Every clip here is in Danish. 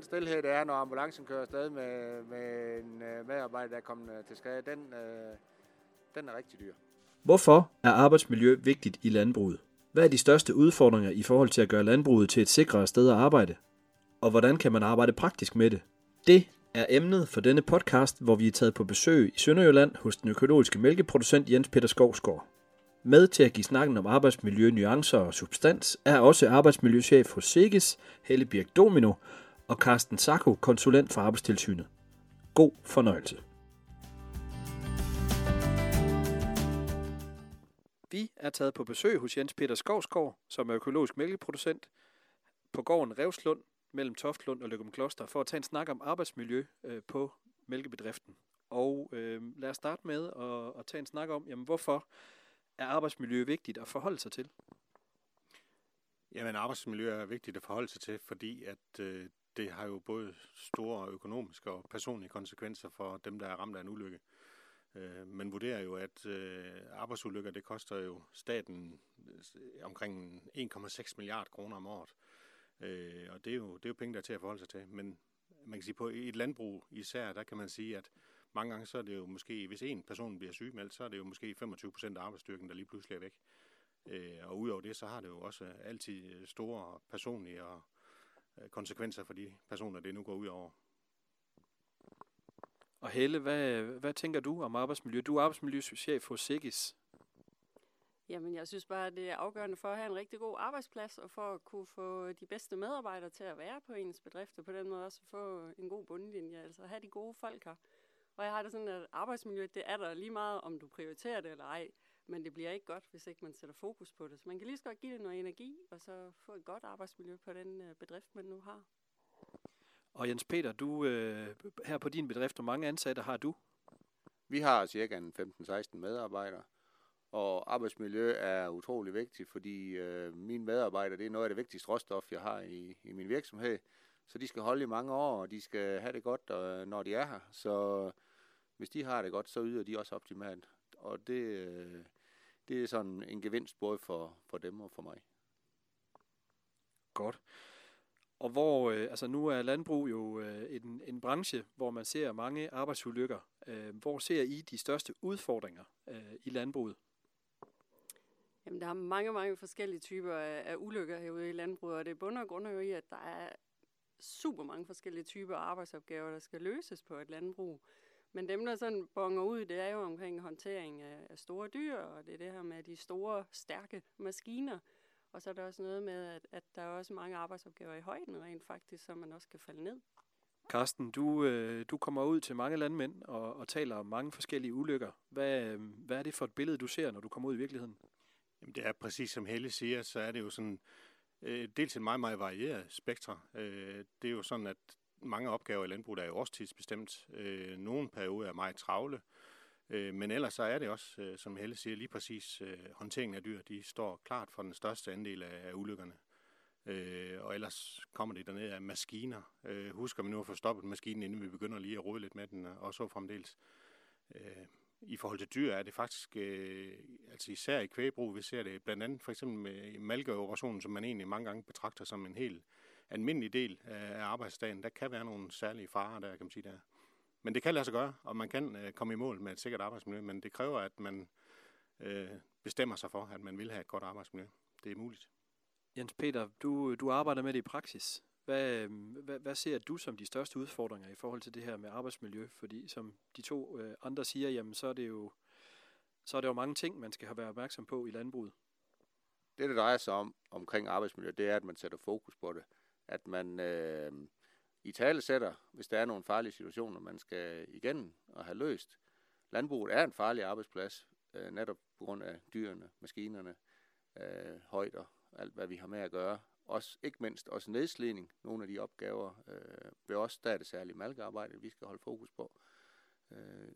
den stillhed, der er, når ambulancen kører afsted med, med en øh, medarbejder, der er kommet øh, til skade, den, øh, den er rigtig dyr. Hvorfor er arbejdsmiljø vigtigt i landbruget? Hvad er de største udfordringer i forhold til at gøre landbruget til et sikrere sted at arbejde? Og hvordan kan man arbejde praktisk med det? Det er emnet for denne podcast, hvor vi er taget på besøg i Sønderjylland hos den økologiske mælkeproducent Jens Peter Skovsgaard. Med til at give snakken om arbejdsmiljø, nuancer og substans er også arbejdsmiljøchef hos Siges, Helle Birk Domino, og Carsten Sacco, konsulent for Arbejdstilsynet. God fornøjelse. Vi er taget på besøg hos Jens Peter Skovsgaard, som er økologisk mælkeproducent på gården Revslund mellem Toftlund og Løgum Kloster, for at tage en snak om arbejdsmiljø øh, på mælkebedriften. Og øh, lad os starte med at, at tage en snak om, jamen, hvorfor er arbejdsmiljø vigtigt at forholde sig til? Jamen arbejdsmiljø er vigtigt at forholde sig til, fordi at øh, det har jo både store økonomiske og personlige konsekvenser for dem, der er ramt af en ulykke. Øh, man vurderer jo, at øh, arbejdsulykker, det koster jo staten øh, omkring 1,6 milliard kroner om året. Øh, og det er, jo, det er jo penge, der er til at forholde sig til. Men man kan sige, på et landbrug især, der kan man sige, at mange gange så er det jo måske, hvis en person bliver sygemeldt, så er det jo måske 25 procent af arbejdsstyrken, der lige pludselig er væk. Øh, og udover det, så har det jo også altid store personlige og øh, konsekvenser for de personer, det nu går ud over. Og Helle, hvad, hvad tænker du om arbejdsmiljø? Du er arbejdsmiljøchef hos Sigis. Jamen, jeg synes bare, at det er afgørende for at have en rigtig god arbejdsplads, og for at kunne få de bedste medarbejdere til at være på ens bedrift, og på den måde også få en god bundlinje, altså have de gode folk her. Og jeg har det sådan, at arbejdsmiljø, det er der lige meget, om du prioriterer det eller ej, men det bliver ikke godt, hvis ikke man sætter fokus på det. Så man kan lige så godt give det noget energi, og så få et godt arbejdsmiljø på den øh, bedrift, man nu har. Og Jens Peter, du øh, her på din bedrift, hvor mange ansatte har du? Vi har cirka 15-16 medarbejdere, og arbejdsmiljø er utrolig vigtigt, fordi øh, mine medarbejdere, det er noget af det vigtigste råstof, jeg har i, i min virksomhed. Så de skal holde i mange år, og de skal have det godt, øh, når de er her. Så hvis de har det godt, så yder de også optimalt. Og det, øh, det er sådan en gevinst både for, for dem og for mig. Godt. Og hvor, øh, altså nu er landbrug jo øh, en, en branche, hvor man ser mange arbejdsulykker. Øh, hvor ser I de største udfordringer øh, i landbruget? Jamen, der er mange, mange forskellige typer af, af ulykker herude i landbruget, og det bunder og grunder jo i, at der er super mange forskellige typer af arbejdsopgaver, der skal løses på et landbrug. Men dem, der sådan bonger ud, det er jo omkring håndtering af, af store dyr, og det er det her med de store, stærke maskiner. Og så er der også noget med, at, at der er også mange arbejdsopgaver i højden rent faktisk, så man også kan falde ned. Karsten, du, øh, du kommer ud til mange landmænd og, og taler om mange forskellige ulykker. Hvad, øh, hvad er det for et billede, du ser, når du kommer ud i virkeligheden? Jamen, det er præcis som Helle siger, så er det jo sådan øh, dels en meget, meget varieret spektre. Øh, det er jo sådan, at mange opgaver i landbruget er jo årstidsbestemt. Øh, nogle perioder er meget travle, øh, men ellers så er det også, øh, som Helle siger, lige præcis øh, håndteringen af dyr, de står klart for den største andel af, af ulykkerne. Øh, og ellers kommer det derned af maskiner. Øh, husker vi nu at få stoppet maskinen, inden vi begynder lige at rode lidt med den, øh, og så fremdeles. Øh, i forhold til dyr er det faktisk, øh, altså især i kvægbrug, vi ser det blandt andet for eksempel med malkeoperationen, som man egentlig mange gange betragter som en helt almindelig del af arbejdsdagen. Der kan være nogle særlige farer, der kan man sige der. Men det kan lade sig gøre, og man kan øh, komme i mål med et sikkert arbejdsmiljø, men det kræver, at man øh, bestemmer sig for, at man vil have et godt arbejdsmiljø. Det er muligt. Jens Peter, du, du arbejder med det i praksis. Hvad, hvad, hvad ser du som de største udfordringer i forhold til det her med arbejdsmiljø? Fordi som de to øh, andre siger, jamen så er det jo så er det jo mange ting, man skal have været opmærksom på i landbruget. Det, det drejer sig om omkring arbejdsmiljø, det er, at man sætter fokus på det. At man øh, i tale sætter, hvis der er nogle farlige situationer, man skal igennem og have løst. Landbruget er en farlig arbejdsplads, øh, netop på grund af dyrene, maskinerne, øh, højder, alt hvad vi har med at gøre også, ikke mindst også nedslidning, nogle af de opgaver øh, ved os, der er det særligt malkearbejde, vi skal holde fokus på. Øh,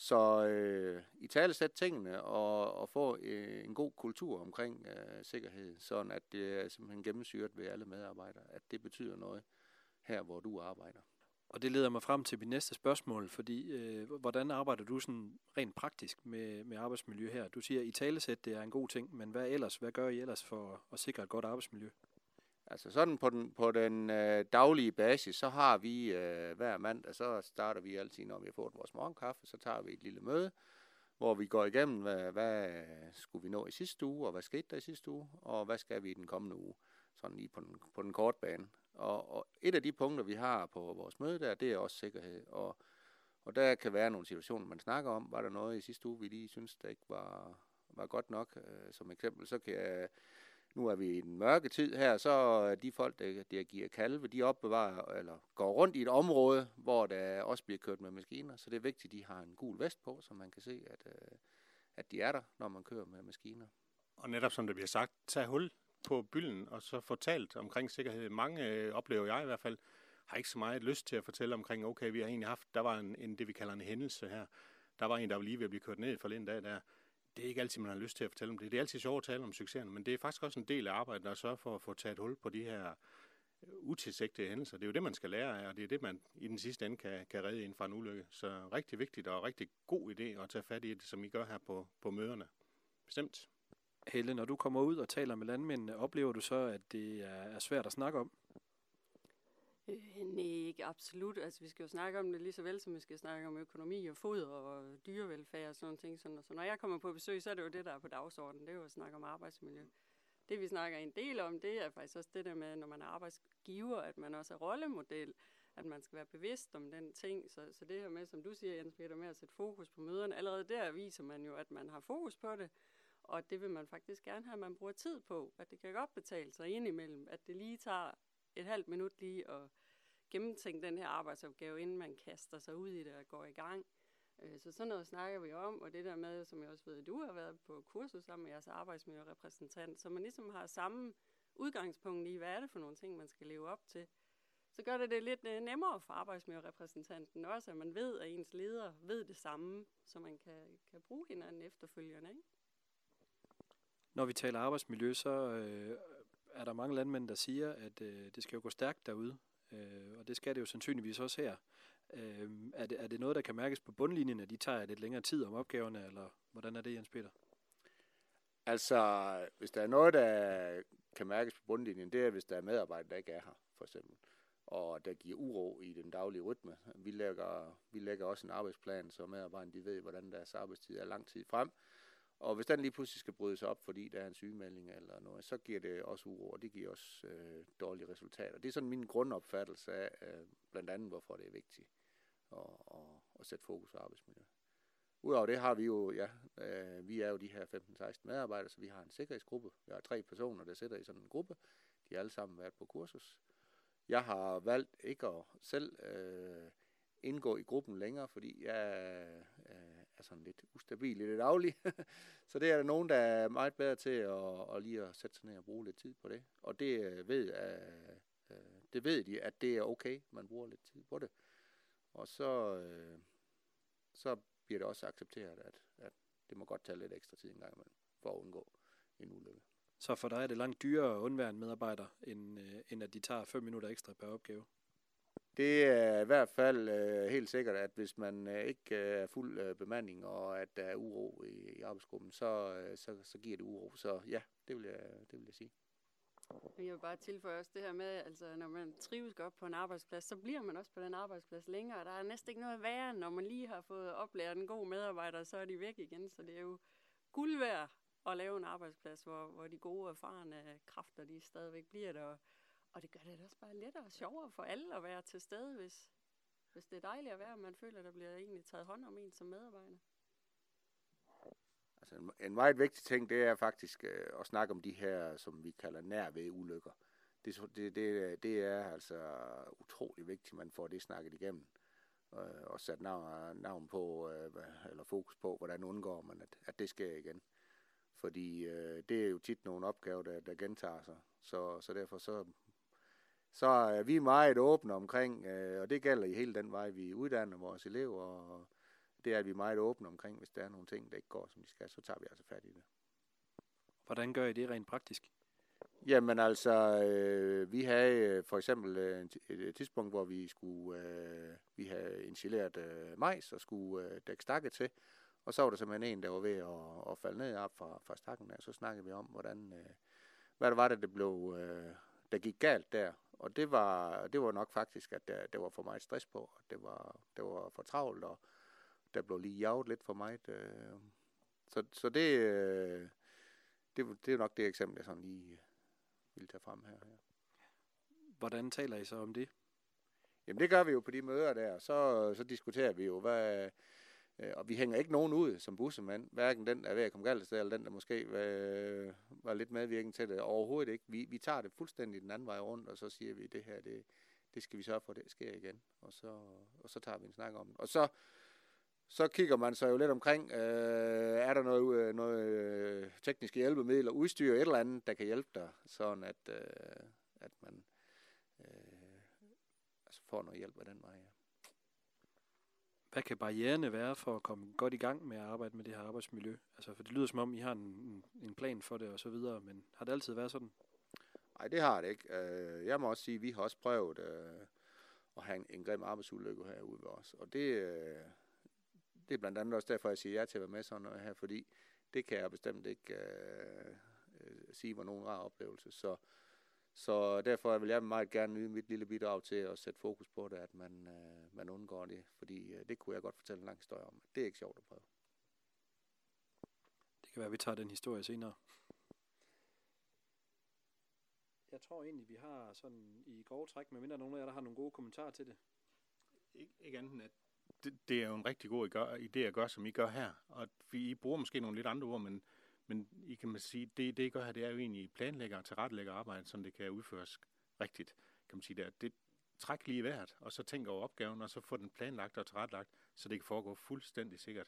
så øh, i tale sæt tingene og, og få øh, en god kultur omkring øh, sikkerhed, sådan at det er simpelthen gennemsyret ved alle medarbejdere, at det betyder noget her, hvor du arbejder. Og det leder mig frem til mit næste spørgsmål, fordi øh, hvordan arbejder du sådan rent praktisk med, med arbejdsmiljø her? Du siger, i talesæt det er en god ting, men hvad ellers? Hvad gør I ellers for at sikre et godt arbejdsmiljø? Altså sådan på den, på den øh, daglige basis, så har vi øh, hver mandag, så starter vi altid, når vi har fået vores morgenkaffe, så tager vi et lille møde, hvor vi går igennem, hvad, hvad skulle vi nå i sidste uge, og hvad skete der i sidste uge, og hvad skal vi i den kommende uge, sådan lige på den, på den korte bane. Og, og et af de punkter, vi har på vores møde der, det er også sikkerhed. Og, og der kan være nogle situationer, man snakker om. Var der noget i sidste uge, vi lige synes, der ikke var, var godt nok? Øh, som eksempel, så kan jeg nu er vi i den mørke tid her, så de folk, der, der giver kalve, de opbevarer, eller går rundt i et område, hvor der også bliver kørt med maskiner. Så det er vigtigt, at de har en gul vest på, så man kan se, at, øh, at de er der, når man kører med maskiner. Og netop som det bliver sagt, tag hul på bylden, og så fortalt omkring sikkerhed. Mange øh, oplever jeg i hvert fald, har ikke så meget lyst til at fortælle omkring, okay, vi har egentlig haft, der var en, en det vi kalder en hændelse her. Der var en, der var lige ved at blive kørt ned for en dag der det er ikke altid, man har lyst til at fortælle om det. Det er altid sjovt at tale om succeserne, men det er faktisk også en del af arbejdet at sørge for at få taget hul på de her øh, utilsigtede hændelser. Det er jo det, man skal lære af, og det er det, man i den sidste ende kan, kan redde ind fra en ulykke. Så rigtig vigtigt og rigtig god idé at tage fat i det, som I gør her på, på møderne. Bestemt. Helle, når du kommer ud og taler med landmændene, oplever du så, at det er svært at snakke om? Øh, nej, ikke absolut. Altså, vi skal jo snakke om det lige så vel, som vi skal snakke om økonomi og foder og dyrevelfærd og sådan nogle ting. Sådan, så når jeg kommer på besøg, så er det jo det, der er på dagsordenen. Det er jo at snakke om arbejdsmiljø. Det, vi snakker en del om, det er faktisk også det der med, når man er arbejdsgiver, at man også er rollemodel, at man skal være bevidst om den ting. Så, så det her med, som du siger, Jens Peter, med at sætte fokus på møderne, allerede der viser man jo, at man har fokus på det, og det vil man faktisk gerne have, at man bruger tid på, at det kan godt betale sig indimellem, at det lige tager et halvt minut lige at gennemtænke den her arbejdsopgave, inden man kaster sig ud i det og går i gang. Øh, så sådan noget snakker vi om, og det der med, som jeg også ved, at du har været på kursus sammen med jeres arbejdsmiljørepræsentant, så man ligesom har samme udgangspunkt i, hvad er det for nogle ting, man skal leve op til. Så gør det det lidt øh, nemmere for arbejdsmiljørepræsentanten også, at man ved, at ens leder ved det samme, så man kan, kan bruge hinanden efterfølgende. Ikke? Når vi taler arbejdsmiljø, så øh, er der mange landmænd, der siger, at øh, det skal jo gå stærkt derude. Øh, og det skal det jo sandsynligvis også her. Øh, er, det, er det noget, der kan mærkes på bundlinjen, at de tager lidt længere tid om opgaverne, eller hvordan er det, Jens Peter? Altså, hvis der er noget, der kan mærkes på bundlinjen, det er, hvis der er medarbejdere, der ikke er her, for eksempel. Og der giver uro i den daglige rytme. Vi lægger, vi lægger også en arbejdsplan, så medarbejderne de ved, hvordan deres arbejdstid er lang tid frem. Og hvis den lige pludselig skal brydes op, fordi der er en sygemelding eller noget, så giver det også uro, og det giver også øh, dårlige resultater. Det er sådan min grundopfattelse af øh, blandt andet, hvorfor det er vigtigt at, at, at sætte fokus på arbejdsmiljø. Udover det har vi jo, ja, øh, vi er jo de her 15-16 medarbejdere, så vi har en sikkerhedsgruppe. Vi har tre personer, der sidder i sådan en gruppe. De har alle sammen været på kursus. Jeg har valgt ikke at selv øh, indgå i gruppen længere, fordi jeg øh, er sådan lidt ustabil i det daglige. så det er der nogen, der er meget bedre til at, at lige at sætte sig ned og bruge lidt tid på det. Og det øh, ved, at, øh, det ved de, at det er okay, man bruger lidt tid på det. Og så, øh, så bliver det også accepteret, at, at det må godt tage lidt ekstra tid en gang imellem, for at undgå en ulykke. Så for dig er det langt dyrere at undvære en medarbejder, end, øh, end at de tager 5 minutter ekstra per opgave? Det er i hvert fald øh, helt sikkert, at hvis man øh, ikke øh, er fuld øh, bemanding, og at der er uro i, i arbejdsgruppen, så, øh, så, så giver det uro. Så ja, det vil jeg, det vil jeg sige. Jeg vil bare tilføje også det her med, altså når man trives godt på en arbejdsplads, så bliver man også på den arbejdsplads længere. Der er næsten ikke noget værre, når man lige har fået oplært en god medarbejder, så er de væk igen. Så det er jo guld værd at lave en arbejdsplads, hvor, hvor de gode, erfarne kræfter, de stadigvæk bliver der. Og og det gør det også bare lettere og sjovere for alle at være til stede, hvis, hvis det er dejligt at være, og man føler, at der bliver egentlig taget hånd om en som medarbejder. Altså en, en meget vigtig ting, det er faktisk øh, at snakke om de her, som vi kalder nærved ulykker. Det, det, det, det er altså utrolig vigtigt, at man får det snakket igennem. Øh, og sat navn, navn på, øh, eller fokus på, hvordan undgår man, at, at det sker igen. Fordi øh, det er jo tit nogle opgaver, der, der gentager sig. Så, så derfor så så er vi meget åbne omkring, øh, og det gælder i hele den vej, vi uddanner vores elever, og det er, at vi er meget åbne omkring, hvis der er nogle ting, der ikke går, som de skal, så tager vi altså fat i det. Hvordan gør I det rent praktisk? Jamen altså, øh, vi havde øh, for eksempel øh, et, tidspunkt, hvor vi skulle, øh, vi havde installeret øh, majs og skulle øh, dække stakke til, og så var der simpelthen en, der var ved at, at falde ned op fra, fra stakken der, så snakkede vi om, hvordan, øh, hvad der var, det, det blev, øh, der gik galt der. Og det var, det var nok faktisk, at der, der var for meget stress på, og det var, det var for travlt, og der blev lige jaget lidt for meget. Øh. Så, så det, øh, det, det er nok det eksempel, jeg sådan lige vil tage frem her. Ja. Hvordan taler I så om det? Jamen det gør vi jo på de møder der, så, så diskuterer vi jo, hvad, øh, Øh, og vi hænger ikke nogen ud som bussemand, hverken den, der er ved at komme galt sted, eller den, der måske øh, var lidt medvirkende til det. Overhovedet ikke. Vi, vi tager det fuldstændig den anden vej rundt, og så siger vi, det her, det, det skal vi sørge for, det sker igen. Og så, og så tager vi en snak om det. Og så, så kigger man så jo lidt omkring, øh, er der noget, øh, noget øh, tekniske hjælpemidler, udstyr, et eller andet, der kan hjælpe dig, sådan at, øh, at man øh, altså får noget hjælp af den vej. Ja. Hvad kan barriererne være for at komme godt i gang med at arbejde med det her arbejdsmiljø? Altså, for det lyder som om, I har en, en plan for det og så videre, men har det altid været sådan? Nej, det har det ikke. Øh, jeg må også sige, at vi har også prøvet øh, at have en, en grim arbejdsulykke herude ved os. Og det, øh, det er blandt andet også derfor, jeg siger ja til at være med sådan noget her, fordi det kan jeg bestemt ikke sige var nogen rar oplevelse. Så, så derfor vil jeg meget gerne nyde mit lille bidrag til at sætte fokus på det, at man, øh, man undgår det, fordi øh, det kunne jeg godt fortælle en lang historie om. Det er ikke sjovt at prøve. Det kan være, at vi tager den historie senere. Jeg tror egentlig, vi har sådan i grove træk, medmindre nogen af jer, der har nogle gode kommentarer til det. Ik- ikke andet end, at det, det er jo en rigtig god idé at gøre, som I gør her. Og vi I bruger måske nogle lidt andre ord, men, men I kan man sige, det, det I gør her, det er jo egentlig planlægger og tilrettelægger arbejde, så det kan udføres rigtigt, kan man sige der. Det træk lige hvert, og så tænk over opgaven, og så få den planlagt og tilrettelagt, så det kan foregå fuldstændig sikkert.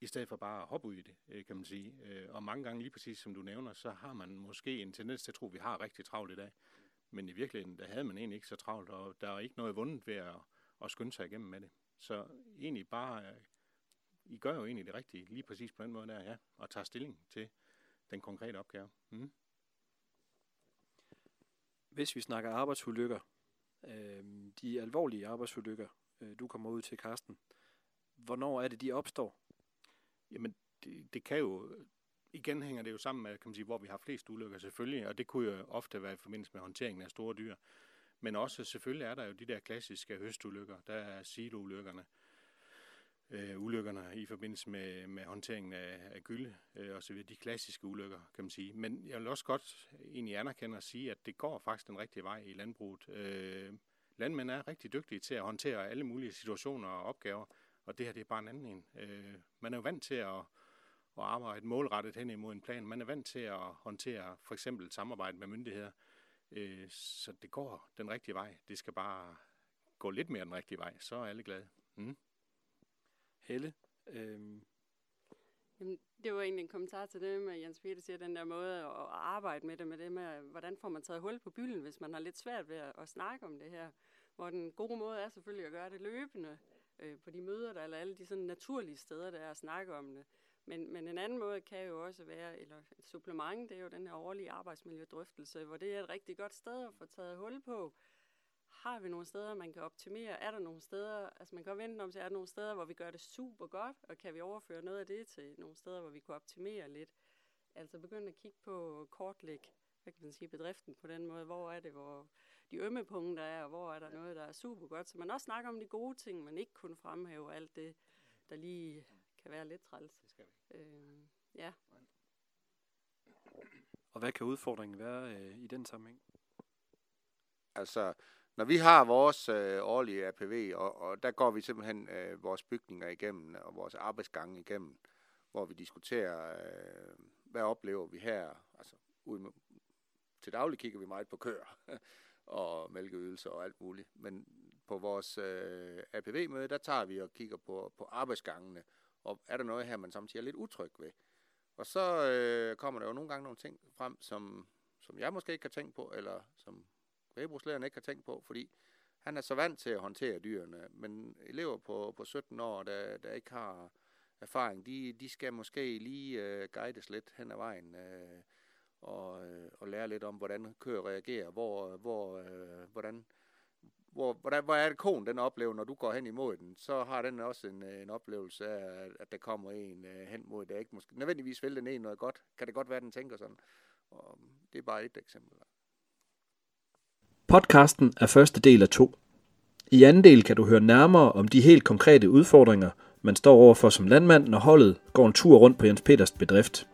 I stedet for bare at hoppe ud i det, øh, kan man sige. Øh, og mange gange, lige præcis som du nævner, så har man måske en tendens til at tro, at vi har rigtig travlt i dag. Men i virkeligheden, der havde man egentlig ikke så travlt, og der er ikke noget vundet ved at, at skynde sig igennem med det. Så egentlig bare, øh, i gør jo egentlig det rigtige, lige præcis på den måde der, ja, og tager stilling til den konkrete opgave. Mm. Hvis vi snakker arbejdsulykker, øh, de alvorlige arbejdsulykker, øh, du kommer ud til, Karsten, hvornår er det, de opstår? Jamen, det, det kan jo, igen hænger det jo sammen med, kan man sige, hvor vi har flest ulykker selvfølgelig, og det kunne jo ofte være i forbindelse med håndteringen af store dyr. Men også selvfølgelig er der jo de der klassiske høstulykker, der er siloulykkerne, øh, ulykkerne i forbindelse med, med håndteringen af, af gylde øh, og så videre, de klassiske ulykker, kan man sige. Men jeg vil også godt egentlig anerkende og sige, at det går faktisk den rigtige vej i landbruget. Øh, landmænd er rigtig dygtige til at håndtere alle mulige situationer og opgaver, og det her det er bare en anden en. Øh, man er jo vant til at, at arbejde målrettet hen imod en plan. Man er vant til at håndtere for eksempel samarbejde med myndigheder. Øh, så det går den rigtige vej. Det skal bare gå lidt mere den rigtige vej, så er alle glade. Mm. Helle? Øhm. Jamen, det var egentlig en kommentar til det med, at Jens Peter siger, den der måde at arbejde med det, med det med, hvordan får man taget hul på bylden, hvis man har lidt svært ved at, at snakke om det her. Hvor den gode måde er selvfølgelig at gøre det løbende øh, på de møder, der eller alle de sådan naturlige steder, der er at snakke om det. Men, men en anden måde kan jo også være, eller et supplement, det er jo den her årlige arbejdsmiljødrøftelse, hvor det er et rigtig godt sted at få taget hul på. Har vi nogle steder, man kan optimere? Er der nogle steder, altså man kan vente om til, er der nogle steder, hvor vi gør det super godt, og kan vi overføre noget af det til nogle steder, hvor vi kan optimere lidt? Altså begynde at kigge på kortlæg, hvad kan man sige, bedriften på den måde. Hvor er det, hvor de ømme punkter er, og hvor er der noget, der er super godt. Så man også snakker om de gode ting, men ikke kun fremhæver alt det, der lige kan være lidt træls. Det skal vi. Øh, ja. Og hvad kan udfordringen være øh, i den sammenhæng? Altså, når vi har vores øh, årlige APV, og, og der går vi simpelthen øh, vores bygninger igennem, og vores arbejdsgange igennem, hvor vi diskuterer, øh, hvad oplever vi her, altså ud til daglig kigger vi meget på køer og mælkeydelser og alt muligt, men på vores øh, APV-møde, der tager vi og kigger på, på arbejdsgangene, og er der noget her, man samtidig er lidt utryg ved. Og så øh, kommer der jo nogle gange nogle ting frem, som, som jeg måske ikke har tænkt på, eller som kvægbrugslægeren ikke har tænkt på, fordi han er så vant til at håndtere dyrene, men elever på, på 17 år, der, der ikke har erfaring, de, de skal måske lige øh, guides lidt hen ad vejen øh, og, øh, og lære lidt om, hvordan køer reagerer, hvor, hvor, øh, hvordan, hvor, hvordan, hvor er det konen, den oplever, når du går hen imod den, så har den også en, øh, en oplevelse af, at der kommer en øh, hen mod det. Ikke måske nødvendigvis vil den en noget godt. Kan det godt være, den tænker sådan. Og øh, det er bare et eksempel. Podcasten er første del af to. I anden del kan du høre nærmere om de helt konkrete udfordringer, man står overfor som landmand, når holdet går en tur rundt på Jens Peters bedrift.